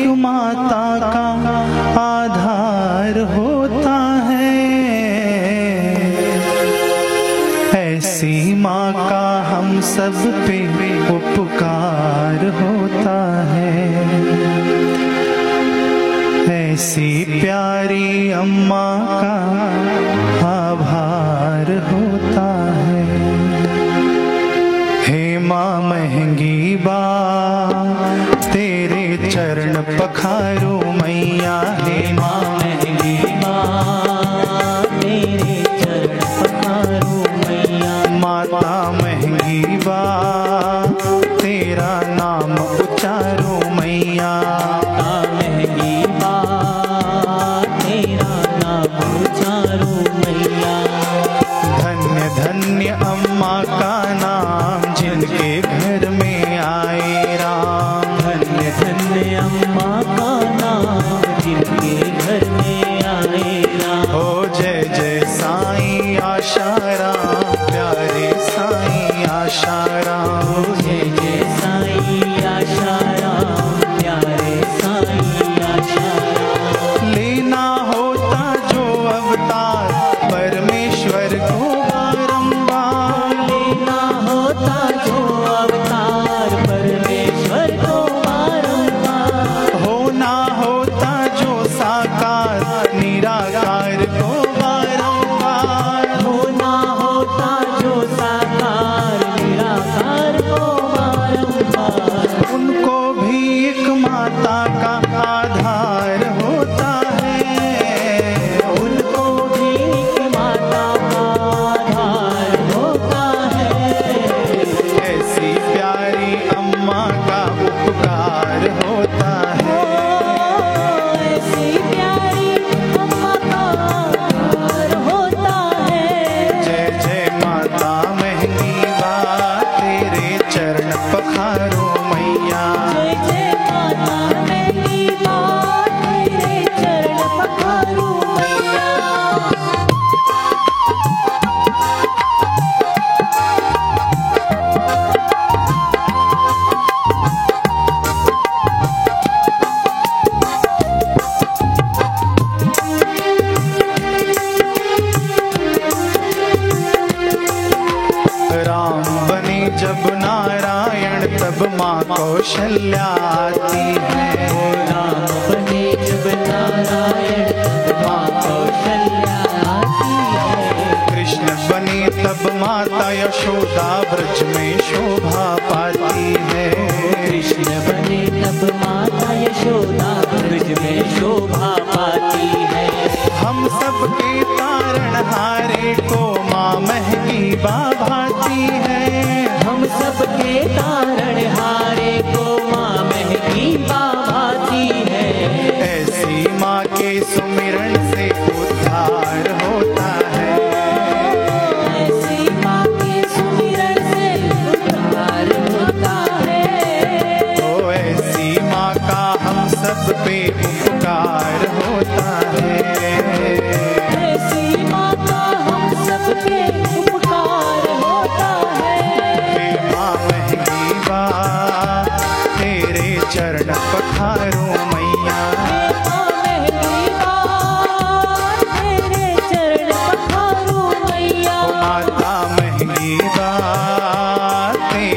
एक माता का आधार होता है। ऐसी माँ का हम सब पे उपकार होता है। ऐसी प्यारी अम्मा का आभार हो चारों मैया पखारो पाती तब माता यशोदा ब्रज में शोभा पाती है। कृष्ण बने तब माता यशोदा ब्रज में शोभा पाती है। हम सबके तारण हारे को माँ महकी बाभाती है। हम सबके तारण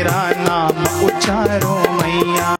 तेरा नाम उच्चारो मैया।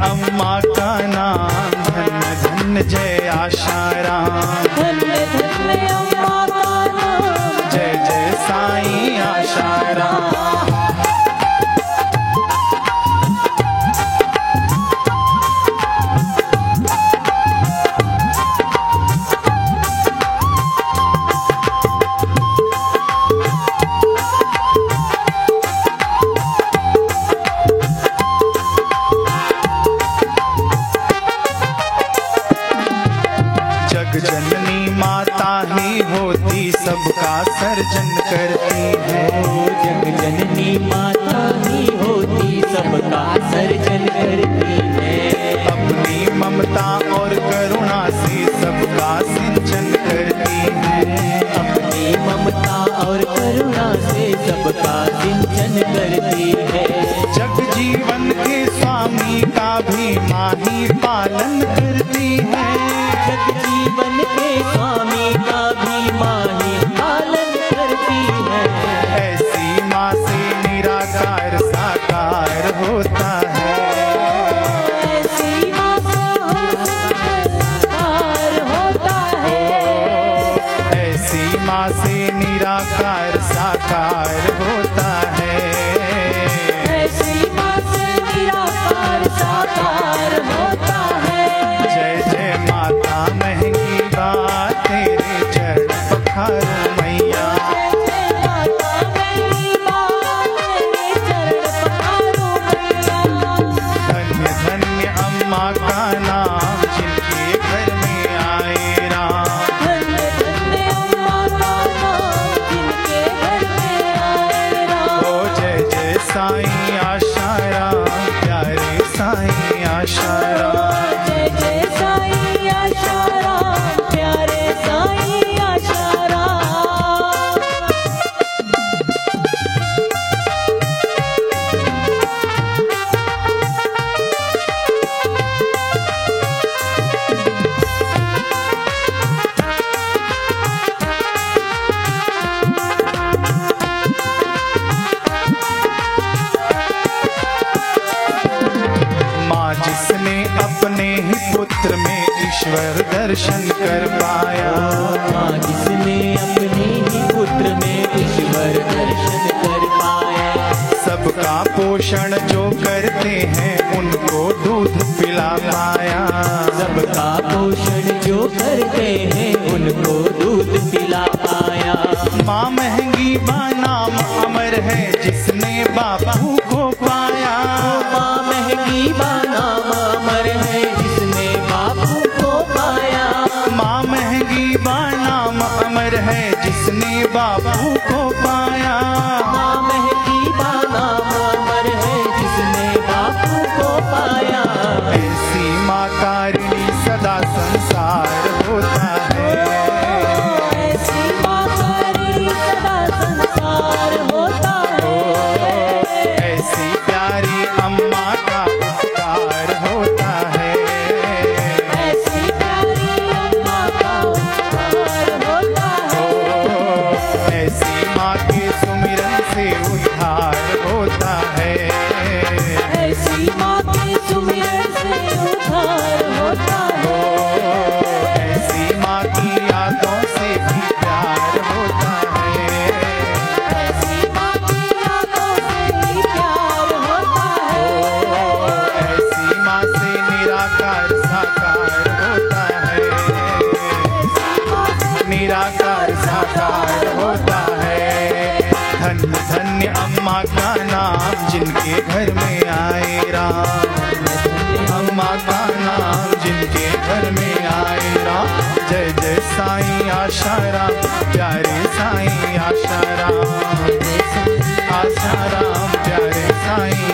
அம்மா करती है जग जननी माता ही होती सबका सर्जन करती है। अपनी ममता और करुणा से सबका सिंचन करती है। अपनी ममता और करुणा से सबका सिंचन करती है। जग जीवन के स्वामी का भी माही पालन करती है। जग जीवन के स्वामी ऐसी माँ से निराकार साकार होता है। ऐसी माँ से निराकार साकार होता है। जय जय माता महँगी बात तेरे चरण पखारो पुत्र में ईश्वर दर्शन कर पाया। माँ जिसने अपने ही पुत्र में ईश्वर दर्शन कर पाया। सबका पोषण जो करते हैं उनको दूध पिला पाया। सबका पोषण जो करते हैं उनको दूध पिला पाया। माँ महँगी बा नाम अमर है जिसने बापू oh, जिनके घर में आए राम अम्मा का नाम जिनके घर में आए राम जय जय साई आशा राम प्यारे राम आशा राम प्यारे साई।